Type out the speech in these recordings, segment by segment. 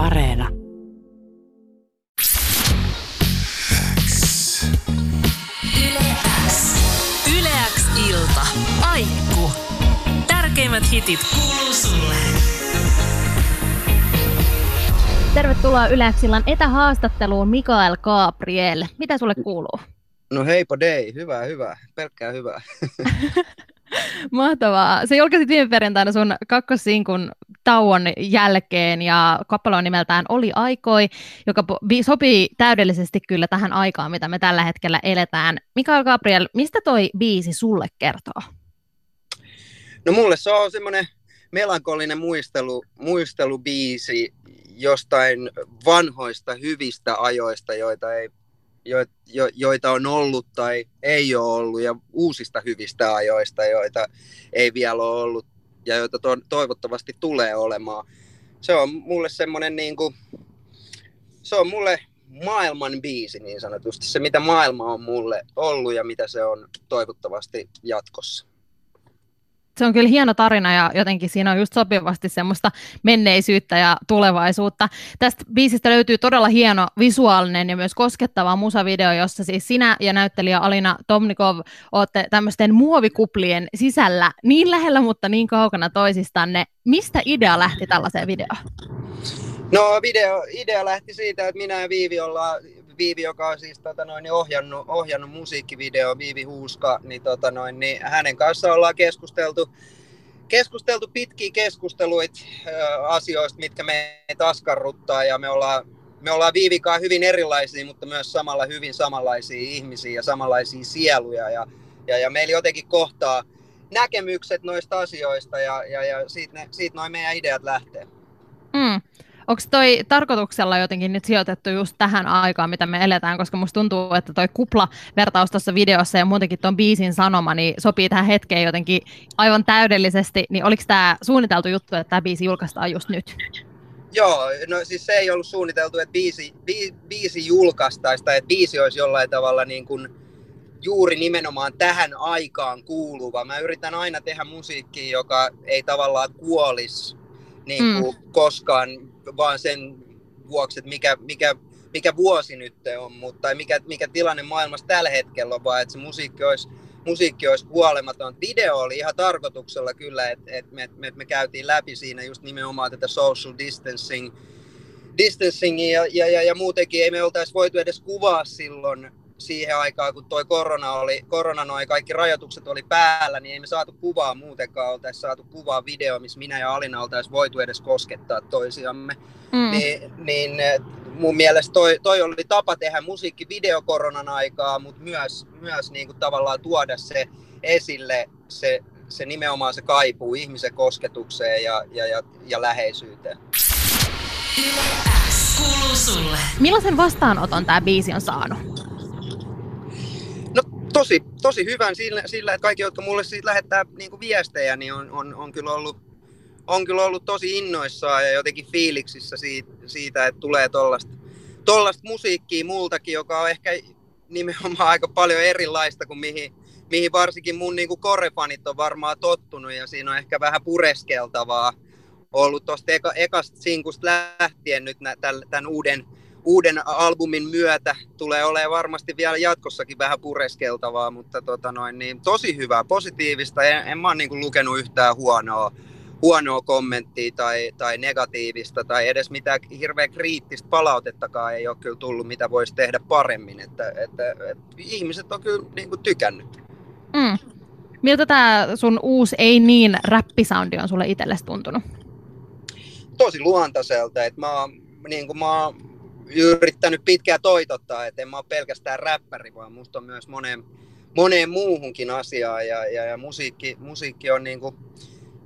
Areena. Yleäks ilta. Aikku. Tärkeimmät hitit kuuluu sulle. Tervetuloa Yleäksillan etähaastatteluun Mikael Gabriel. Mitä sulle kuuluu? No heipo dei, hyvää, hyvää, pelkkää hyvää. Mahtavaa. Se julkaisit viime perjantaina sun kakkossinkun tauon jälkeen ja kappale on nimeltään Oli aikoi, joka sopii täydellisesti kyllä tähän aikaan, mitä me tällä hetkellä eletään. Mikael Gabriel, mistä toi biisi sulle kertoo? No mulle se on semmoinen melankolinen muistelu, muistelubiisi jostain vanhoista hyvistä ajoista, joita ei joita on ollut tai ei ole ollut, ja uusista hyvistä ajoista, joita ei vielä ole ollut ja joita to, toivottavasti tulee olemaan. Se on mulle semmoinen niin kuin, se on mulle maailman biisi niin sanotusti, se mitä maailma on mulle ollut ja mitä se on toivottavasti jatkossa se on kyllä hieno tarina ja jotenkin siinä on just sopivasti semmoista menneisyyttä ja tulevaisuutta. Tästä biisistä löytyy todella hieno visuaalinen ja myös koskettava musavideo, jossa siis sinä ja näyttelijä Alina Tomnikov olette tämmöisten muovikuplien sisällä niin lähellä, mutta niin kaukana toisistanne. Mistä idea lähti tällaiseen videoon? No video, idea lähti siitä, että minä ja Viivi ollaan Viivi, joka on siis tota noin, ohjannut, ohjannut musiikkivideo, Viivi Huuska, niin, tota noin, niin hänen kanssa ollaan keskusteltu, keskusteltu pitkiä keskusteluita asioista, mitkä meitä askarruttaa ja me ollaan, me ollaan Viivikaan hyvin erilaisia, mutta myös samalla hyvin samanlaisia ihmisiä ja samanlaisia sieluja ja, ja, ja meillä jotenkin kohtaa näkemykset noista asioista ja, ja, ja siitä, siitä noin meidän ideat lähtee. Mm. Onko toi tarkoituksella jotenkin nyt sijoitettu just tähän aikaan, mitä me eletään, koska musta tuntuu, että toi kupla-vertaus tuossa videossa ja muutenkin tuon biisin sanoma, niin sopii tähän hetkeen jotenkin aivan täydellisesti, niin oliko tämä suunniteltu juttu, että tämä biisi julkaistaan just nyt? Joo, no siis se ei ollut suunniteltu, että biisi, bi, biisi julkaistaisi tai että biisi olisi jollain tavalla niin kuin juuri nimenomaan tähän aikaan kuuluva. Mä yritän aina tehdä musiikkia, joka ei tavallaan kuolisi niin kuin mm. koskaan vaan sen vuoksi, että mikä, mikä, mikä vuosi nyt on, mutta tai mikä, mikä tilanne maailmassa tällä hetkellä on, vaan että se musiikki olisi, musiikki olisi kuolematon. Video oli ihan tarkoituksella kyllä, että, että me, me, me käytiin läpi siinä just nimenomaan tätä social distancing, distancing ja, ja, ja, ja muutenkin ei me oltaisi voitu edes kuvaa silloin siihen aikaan, kun toi korona oli, korona noi kaikki rajoitukset oli päällä, niin ei me saatu kuvaa muutenkaan, oltaisiin saatu kuvaa video, missä minä ja Alina oltaisiin voitu edes koskettaa toisiamme. Mm. Niin, niin mun mielestä toi, toi oli tapa tehdä musiikki videokoronan aikaa, mutta myös, myös niin kuin tavallaan tuoda se esille, se, se nimenomaan se kaipuu ihmisen kosketukseen ja, ja, ja, ja läheisyyteen. Millaisen vastaanoton tämä biisi on saanut? Tosi, tosi hyvän sillä, sillä, että kaikki, jotka mulle siitä lähettää niin kuin viestejä, niin on, on, on, kyllä ollut, on kyllä ollut tosi innoissaan ja jotenkin fiiliksissä siitä, siitä että tulee tollasta, tollasta musiikkia multakin, joka on ehkä nimenomaan aika paljon erilaista kuin mihin, mihin varsinkin mun niin kuin korefanit on varmaan tottunut ja siinä on ehkä vähän pureskeltavaa ollut tuosta eka, ekasta sinkusta lähtien nyt tämän uuden uuden albumin myötä tulee olemaan varmasti vielä jatkossakin vähän pureskeltavaa, mutta tota noin, niin tosi hyvää, positiivista. En, en mä ole niin lukenut yhtään huonoa, huonoa kommenttia tai, tai negatiivista tai edes mitään hirveän kriittistä palautettakaan ei ole kyllä tullut, mitä voisi tehdä paremmin. Että, että, että ihmiset on kyllä niin kuin tykännyt. Mm. Miltä tämä sun uusi ei niin räppisoundi on sulle itsellesi tuntunut? Tosi luontaiselta. Että mä, niin kuin mä oon yrittänyt pitkään toitottaa, että en mä ole pelkästään räppäri, vaan musta on myös moneen, moneen muuhunkin asiaan ja, ja, ja musiikki, musiikki on niin kuin,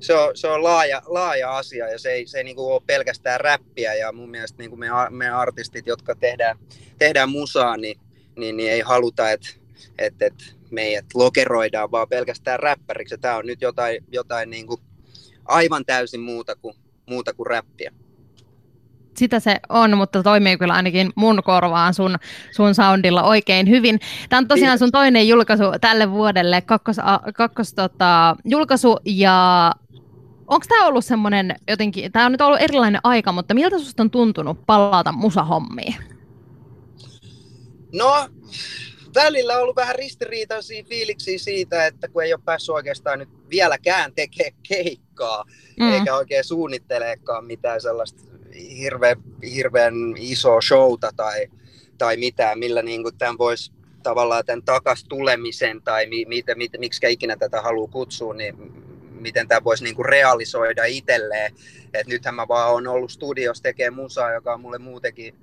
se on, se on laaja, laaja asia ja se ei, se ei niin kuin ole pelkästään räppiä ja mun mielestä niin kuin me, me artistit, jotka tehdään, tehdään musaa, niin, niin, niin ei haluta, että, että, että meidät lokeroidaan vaan pelkästään räppäriksi. Tämä on nyt jotain, jotain niin kuin aivan täysin muuta kuin, muuta kuin räppiä sitä se on, mutta toimii kyllä ainakin mun korvaan sun, sun soundilla oikein hyvin. Tämä on tosiaan sun toinen julkaisu tälle vuodelle, kakkos, kakkos tota, julkaisu ja onko tämä ollut semmoinen jotenkin, tämä on nyt ollut erilainen aika, mutta miltä sinusta on tuntunut palata musahommiin? No, välillä on ollut vähän ristiriitaisia fiiliksiä siitä, että kun ei ole päässyt oikeastaan nyt vieläkään tekemään keikkaa, mm. eikä oikein suunnitteleekaan mitään sellaista hirveän, hirveän isoa showta tai, tai mitään, millä niin kuin tämän voisi tavallaan tämän takas tulemisen tai mi, mi, mi, miksi ikinä tätä haluaa kutsua, niin miten tämä voisi niin kuin realisoida itselleen. Et nythän mä vaan on ollut studiossa tekemään musaa, joka on mulle muutenkin,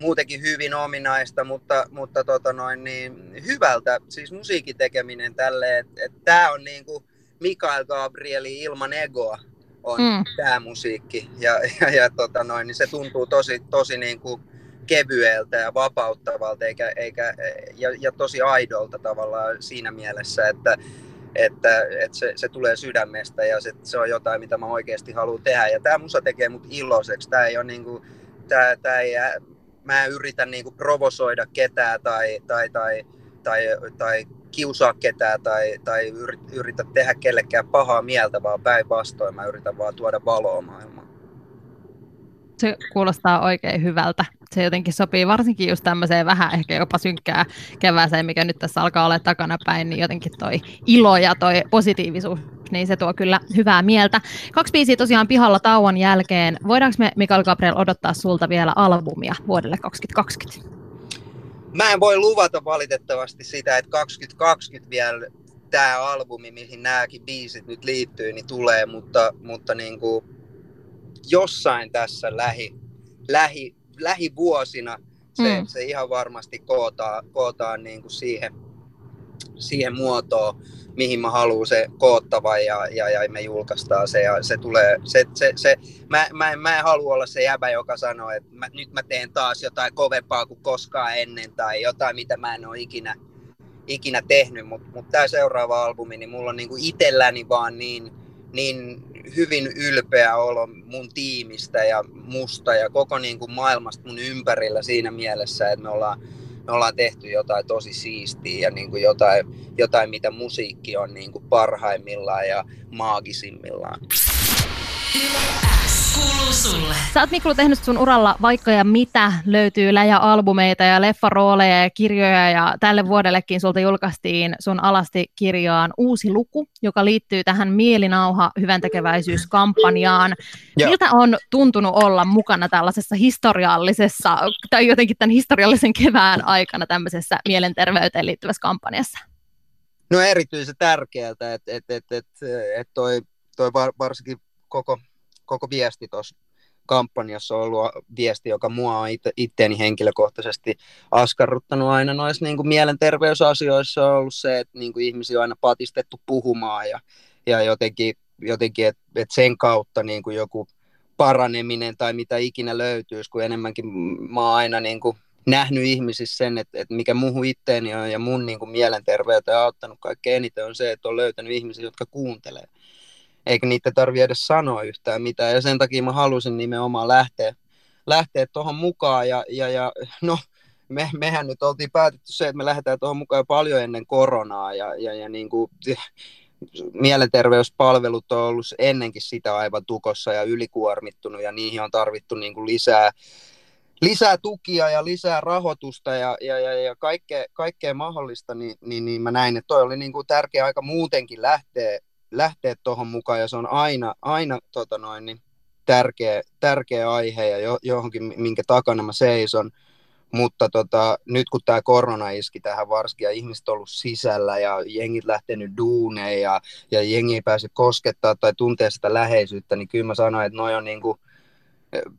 muutenkin hyvin ominaista, mutta, mutta tota noin, niin hyvältä, siis musiikin tekeminen tälle, että et tämä on niin kuin Mikael Gabrieli ilman egoa on mm. tämä musiikki. Ja, ja, ja tota noin, niin se tuntuu tosi, tosi niin kuin kevyeltä ja vapauttavalta eikä, eikä, ja, ja tosi aidolta tavallaan siinä mielessä, että, että, että se, se, tulee sydämestä ja se, se on jotain, mitä mä oikeasti haluan tehdä. Ja tämä musa tekee mut iloiseksi. Tämä ei ole niinku, tää, tää ei, mä en yritä niinku provosoida ketään tai, tai, tai, tai, tai kiusaa ketään tai, tai yritä tehdä kellekään pahaa mieltä, vaan päinvastoin mä yritän vaan tuoda valoa maailmaan. Se kuulostaa oikein hyvältä. Se jotenkin sopii varsinkin just tämmöiseen vähän ehkä jopa synkkää kevääseen, mikä nyt tässä alkaa olla takana päin, niin jotenkin toi ilo ja toi positiivisuus, niin se tuo kyllä hyvää mieltä. Kaksi biisiä tosiaan pihalla tauon jälkeen. Voidaanko me Mikael Gabriel odottaa sulta vielä albumia vuodelle 2020? Mä en voi luvata valitettavasti sitä, että 2020 vielä tämä albumi, mihin nämäkin biisit nyt liittyy, niin tulee, mutta, mutta niin kuin jossain tässä lähi, lähi, lähivuosina se, mm. se ihan varmasti kootaan, kootaan niin kuin siihen, siihen muotoon, mihin mä haluan se koottava ja, ja, ja me julkaistaan se ja se tulee, se, se, se, mä, mä, mä en halua olla se jäbä, joka sanoo, että mä, nyt mä teen taas jotain kovempaa kuin koskaan ennen tai jotain, mitä mä en ole ikinä, ikinä tehnyt, mutta mut tämä seuraava albumi, niin mulla on niinku itselläni vaan niin, niin hyvin ylpeä olo mun tiimistä ja musta ja koko niinku maailmasta mun ympärillä siinä mielessä, että me ollaan me ollaan tehty jotain tosi siistiä ja niin kuin jotain, jotain, mitä musiikki on niin kuin parhaimmillaan ja maagisimmillaan. Sä oot Miklu tehnyt sun uralla vaikka ja mitä, löytyy läjä-albumeita ja leffarooleja ja kirjoja ja tälle vuodellekin sulta julkaistiin sun alasti kirjaan uusi luku, joka liittyy tähän Mielinauha hyvän tekeväisyyskampanjaan. Joo. Miltä on tuntunut olla mukana tällaisessa historiallisessa, tai jotenkin tämän historiallisen kevään aikana tämmöisessä mielenterveyteen liittyvässä kampanjassa? No erityisen tärkeää, että et, et, et, et toi, toi varsinkin koko koko viesti tuossa kampanjassa on ollut viesti, joka mua on ite, itteeni henkilökohtaisesti askarruttanut aina noissa niin kuin mielenterveysasioissa. On ollut se, että niin kuin ihmisiä on aina patistettu puhumaan ja, ja jotenkin, jotenkin että et sen kautta niin kuin joku paraneminen tai mitä ikinä löytyisi, kun enemmänkin mä oon aina niin kuin nähnyt ihmisissä sen, että, että mikä muuhun itteeni on ja mun niin kuin mielenterveyteen auttanut kaikkein eniten on se, että on löytänyt ihmisiä, jotka kuuntelee eikä niitä tarvi edes sanoa yhtään mitään. Ja sen takia mä halusin nimenomaan lähteä, lähteä tuohon mukaan. Ja, ja, ja no, me, mehän nyt oltiin päätetty se, että me lähdetään tuohon mukaan jo paljon ennen koronaa. Ja, ja, ja niin kuin, mielenterveyspalvelut on ollut ennenkin sitä aivan tukossa ja ylikuormittunut ja niihin on tarvittu niin kuin lisää, lisää tukia ja lisää rahoitusta ja, ja, ja, ja kaikkea, kaikkea mahdollista, niin, niin, niin mä näin, että toi oli niin kuin tärkeä aika muutenkin lähteä, lähteä tuohon mukaan ja se on aina, aina tota noin, niin tärkeä, tärkeä aihe ja jo, johonkin, minkä takana mä seison. Mutta tota, nyt kun tämä korona iski tähän varsinkin ja ihmiset on ollut sisällä ja jengit lähtenyt duuneen ja, ja jengi ei pääse koskettaa tai tuntee sitä läheisyyttä, niin kyllä mä sanoin, että noi on niinku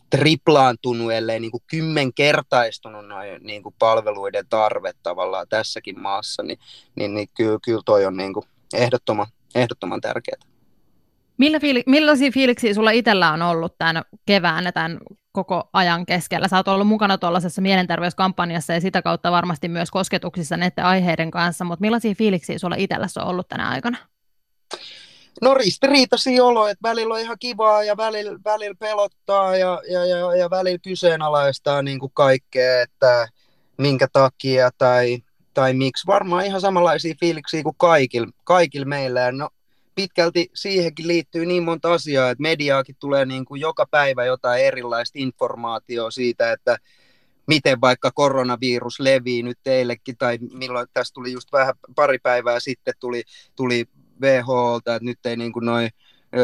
triplaantunut, ellei niinku kymmenkertaistunut noin niinku palveluiden tarve tavallaan tässäkin maassa, niin, niin, niin kyllä, kyllä toi on niinku ehdottoman, ehdottoman tärkeää. Millä fiili- millaisia fiiliksiä sulla itsellä on ollut tämän kevään ja tämän koko ajan keskellä? Sä oot ollut mukana tuollaisessa mielenterveyskampanjassa ja sitä kautta varmasti myös kosketuksissa näiden aiheiden kanssa, mutta millaisia fiiliksiä sulla itselläsi on ollut tänä aikana? No ristiriitaisia oloja, että välillä on ihan kivaa ja välillä, välillä pelottaa ja, ja, ja, ja välillä kyseenalaistaa niin kuin kaikkea, että minkä takia tai tai miksi. Varmaan ihan samanlaisia fiiliksiä kuin kaikilla, kaikilla meillä. No, pitkälti siihenkin liittyy niin monta asiaa, että mediaakin tulee niin kuin joka päivä jotain erilaista informaatiota siitä, että miten vaikka koronavirus levii nyt teillekin, tai milloin tässä tuli just vähän pari päivää sitten tuli, tuli WHOlta, että nyt ei niin kuin noin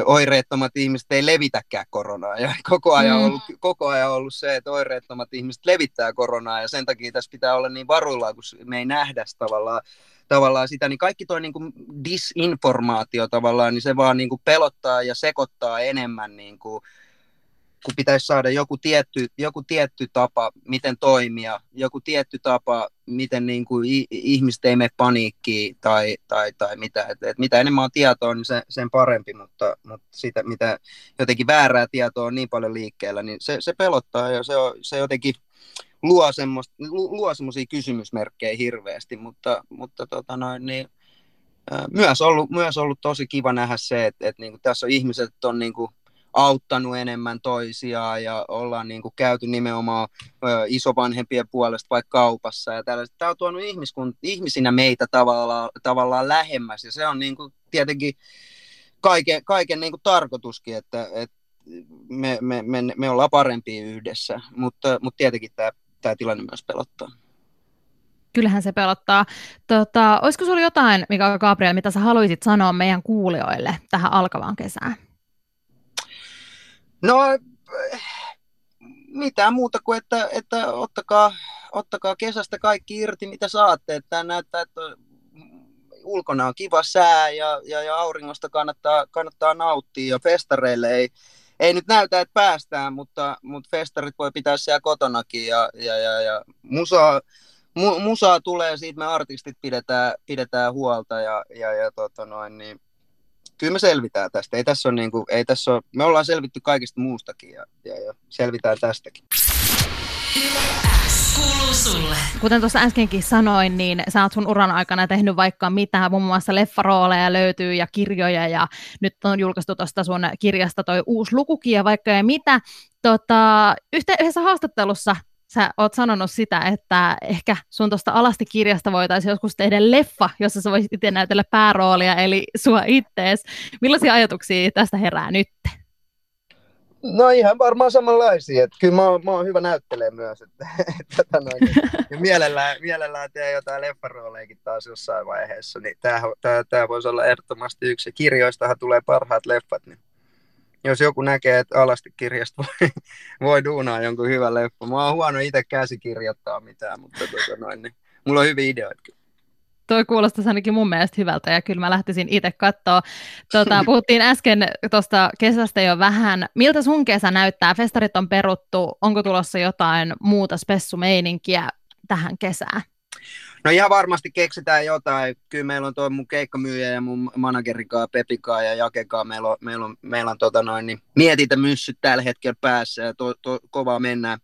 oireettomat ihmiset ei levitäkään koronaa. Ja koko ajan, mm. ollut, koko ajan ollut se, että oireettomat ihmiset levittää koronaa, ja sen takia tässä pitää olla niin varuillaan, kun me ei nähdä tavallaan, tavallaan sitä, niin kaikki tuo niin kuin disinformaatio tavallaan, niin se vaan niin kuin pelottaa ja sekoittaa enemmän niin kuin, kun pitäisi saada joku tietty, joku tietty tapa, miten toimia, joku tietty tapa, miten niin kuin ihmiset ei mene paniikkiin tai, tai, tai mitä. Et, et mitä enemmän on tietoa, niin se, sen parempi, mutta, mutta sitä, mitä jotenkin väärää tietoa on niin paljon liikkeellä, niin se, se pelottaa ja se, on, se jotenkin luo, semmoista, luo semmoisia kysymysmerkkejä hirveästi, mutta, mutta tota noin, niin, myös ollut, myös ollut tosi kiva nähdä se, että, että niin kuin tässä on ihmiset on niin kuin auttanut enemmän toisiaan ja ollaan niin kuin käyty nimenomaan isovanhempien puolesta vaikka kaupassa ja tällaiset. Tämä on tuonut ihmiskun, ihmisinä meitä tavallaan, tavallaan lähemmäs ja se on niin kuin tietenkin kaiken, kaiken niin kuin tarkoituskin, että, että me, me, me, me ollaan parempia yhdessä, mutta, mutta tietenkin tämä, tämä tilanne myös pelottaa. Kyllähän se pelottaa. Tota, olisiko sinulla jotain, Mika Gabriel, mitä sä haluaisit sanoa meidän kuulijoille tähän alkavaan kesään? No, mitään muuta kuin, että, että ottakaa, ottakaa kesästä kaikki irti, mitä saatte. Että näyttää, että ulkona on kiva sää ja, ja, ja auringosta kannattaa, kannattaa nauttia ja festareille ei, ei nyt näytä, että päästään, mutta, mutta festarit voi pitää siellä kotonakin ja, ja, ja, ja musaa, mu, musaa tulee, siitä me artistit pidetään, pidetään huolta ja, ja, ja tota noin, niin kyllä me selvitään tästä. Ei tässä ole, niin kuin, ei tässä ole, me ollaan selvitty kaikista muustakin ja, ja, ja selvitään tästäkin. Kuten tuossa äskenkin sanoin, niin sä oot sun uran aikana tehnyt vaikka mitä, muun muassa leffarooleja löytyy ja kirjoja ja nyt on julkaistu tuosta sun kirjasta toi uusi lukukin ja vaikka ja mitä. Tota, yhdessä haastattelussa sä oot sanonut sitä, että ehkä sun tuosta alasti kirjasta voitaisiin joskus tehdä leffa, jossa sä voisit itse näytellä pääroolia, eli sua ittees. Millaisia ajatuksia tästä herää nyt? No ihan varmaan samanlaisia. Että kyllä mä oon, mä oon hyvä näyttelee myös. Että, että, tota noin, ja mielellään, mielellään teen jotain leffarooleikin taas jossain vaiheessa. Niin tää, tää, tää voisi olla ehdottomasti yksi. Kirjoistahan tulee parhaat leffat. Niin jos joku näkee, että alasti kirjasta voi, voi duunaa jonkun hyvän leffa. Mä oon huono itse käsikirjoittaa mitään, mutta tota noin, niin mulla on hyviä ideoita Toi kuulostaisi ainakin mun mielestä hyvältä ja kyllä mä lähtisin itse katsoa. Tota, puhuttiin äsken tuosta kesästä jo vähän. Miltä sun kesä näyttää? Festarit on peruttu. Onko tulossa jotain muuta spessumeininkiä tähän kesään? No ihan varmasti keksitään jotain. Kyllä meillä on tuo mun keikkamyyjä ja mun managerikaa, Pepikaa ja Jakekaa. Meillä on, meillä on, meillä on tota noin, niin myssyt tällä hetkellä päässä ja to, to, kovaa mennään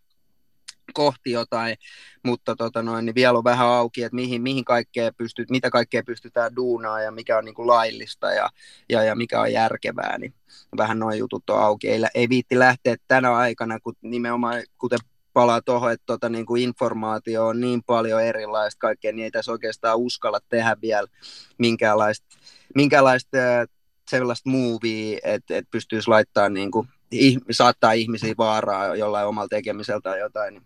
kohti jotain, mutta tota noin, niin vielä on vähän auki, että mihin, mihin kaikkea pystyt, mitä kaikkea pystytään duunaa ja mikä on niin kuin laillista ja, ja, ja, mikä on järkevää, niin vähän noin jutut on auki. Ei, ei viitti lähteä tänä aikana, kun nimenomaan, kuten palaa tuohon, että tota, niin kuin informaatio on niin paljon erilaista kaikkea, niin ei tässä oikeastaan uskalla tehdä vielä minkäänlaista, minkäänlaista sellaista movie, että, että pystyisi laittamaan niin kuin, saattaa ihmisiä vaaraa jollain omalla tekemisellä tai jotain. Niin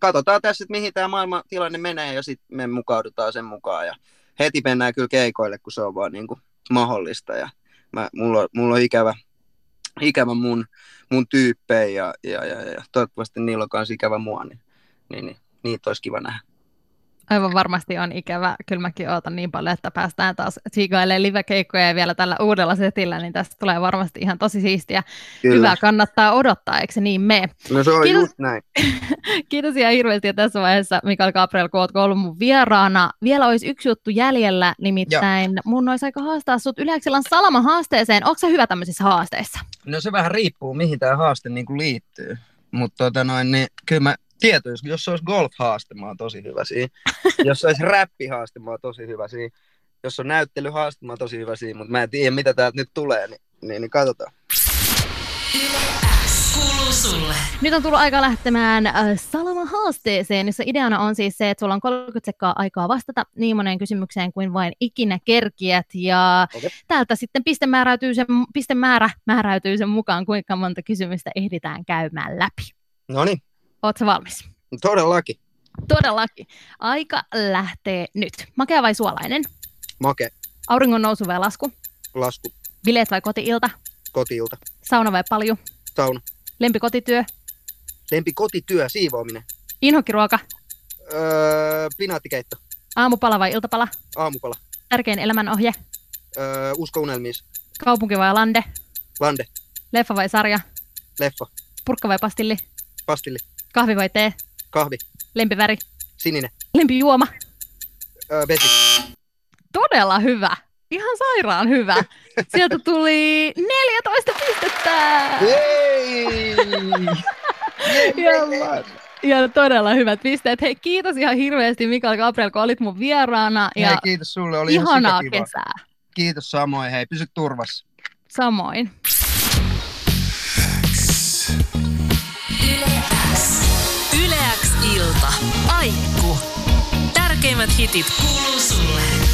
katsotaan tässä, että mihin tämä maailman tilanne menee ja sitten me mukaudutaan sen mukaan ja heti mennään kyllä keikoille, kun se on vaan niin kuin mahdollista ja mä, mulla, on, mulla on ikävä, ikävä mun, mun tyyppejä ja, ja, ja, ja, toivottavasti niillä on myös ikävä mua, niin, niin, niin niitä olisi kiva nähdä. Aivan varmasti on ikävä. Kyllä mäkin ootan niin paljon, että päästään taas siikailemaan live-keikkoja vielä tällä uudella setillä, niin tästä tulee varmasti ihan tosi siistiä. Kyllä. Hyvä, kannattaa odottaa, eikö se niin mene? No se on Kiitos... just näin. Kiitos ihan hirveästi tässä vaiheessa, Mikael Gabriel, kun olet ollut mun vieraana. Vielä olisi yksi juttu jäljellä, nimittäin ja. mun olisi aika haastaa sut Yleäksillan Salama haasteeseen. Onko se hyvä tämmöisissä haasteissa? No se vähän riippuu, mihin tämä haaste niin kuin liittyy. Mutta tota noin, niin kyllä mä tieto, jos, jos se olisi golf-haaste, mä oon tosi hyvä siinä. jos se olisi räppihaaste, mä oon tosi hyvä siinä. Jos on näyttelyhaaste, mä oon tosi hyvä siinä, mutta mä en tiedä, mitä täältä nyt tulee, niin, niin, niin katsotaan. sulle. Nyt on tullut aika lähtemään äh, Salama-haasteeseen, jossa ideana on siis se, että sulla on 30 sekkaa aikaa vastata niin moneen kysymykseen kuin vain ikinä kerkiät. Ja Okei. täältä sitten piste, määräytyy sen, pistemäärä määräytyy sen mukaan, kuinka monta kysymystä ehditään käymään läpi. No niin, Oletko valmis? todellakin. Todellakin. Aika lähtee nyt. Makea vai suolainen? Make, Auringon nousu vai lasku? lasku, Bileet vai kotiilta? kotiilta, Sauna vai palju? sauna, Lempikotityö? lempi kotityö, siivoaminen, Inhokkiruoka? öö, pinaattikeitto, Aamupala vai iltapala? aamupala, Tärkein elämänohje? öö, usko unelmiis, Kaupunki vai lande? lande, Leffa vai sarja? leffa, Purkka vai pastilli? pastilli, Kahvi vai tee? kahvi, Lempiväri? sininen, Lempijuoma? öö, vesi. Todella hyvä. Ihan sairaan hyvä. Sieltä tuli 14 pistettä. Hei! Ja, todella hyvät pisteet. Hei, kiitos ihan hirveästi Mikael Gabriel, kun olit mun vieraana. Ja Hei, kiitos sulle, oli ihan ihanaa sikakiva. kesää. Kiitos samoin, hei, pysy turvassa. Samoin. Yle X ilta. Aikku. Tärkeimmät hitit kuuluu sulle.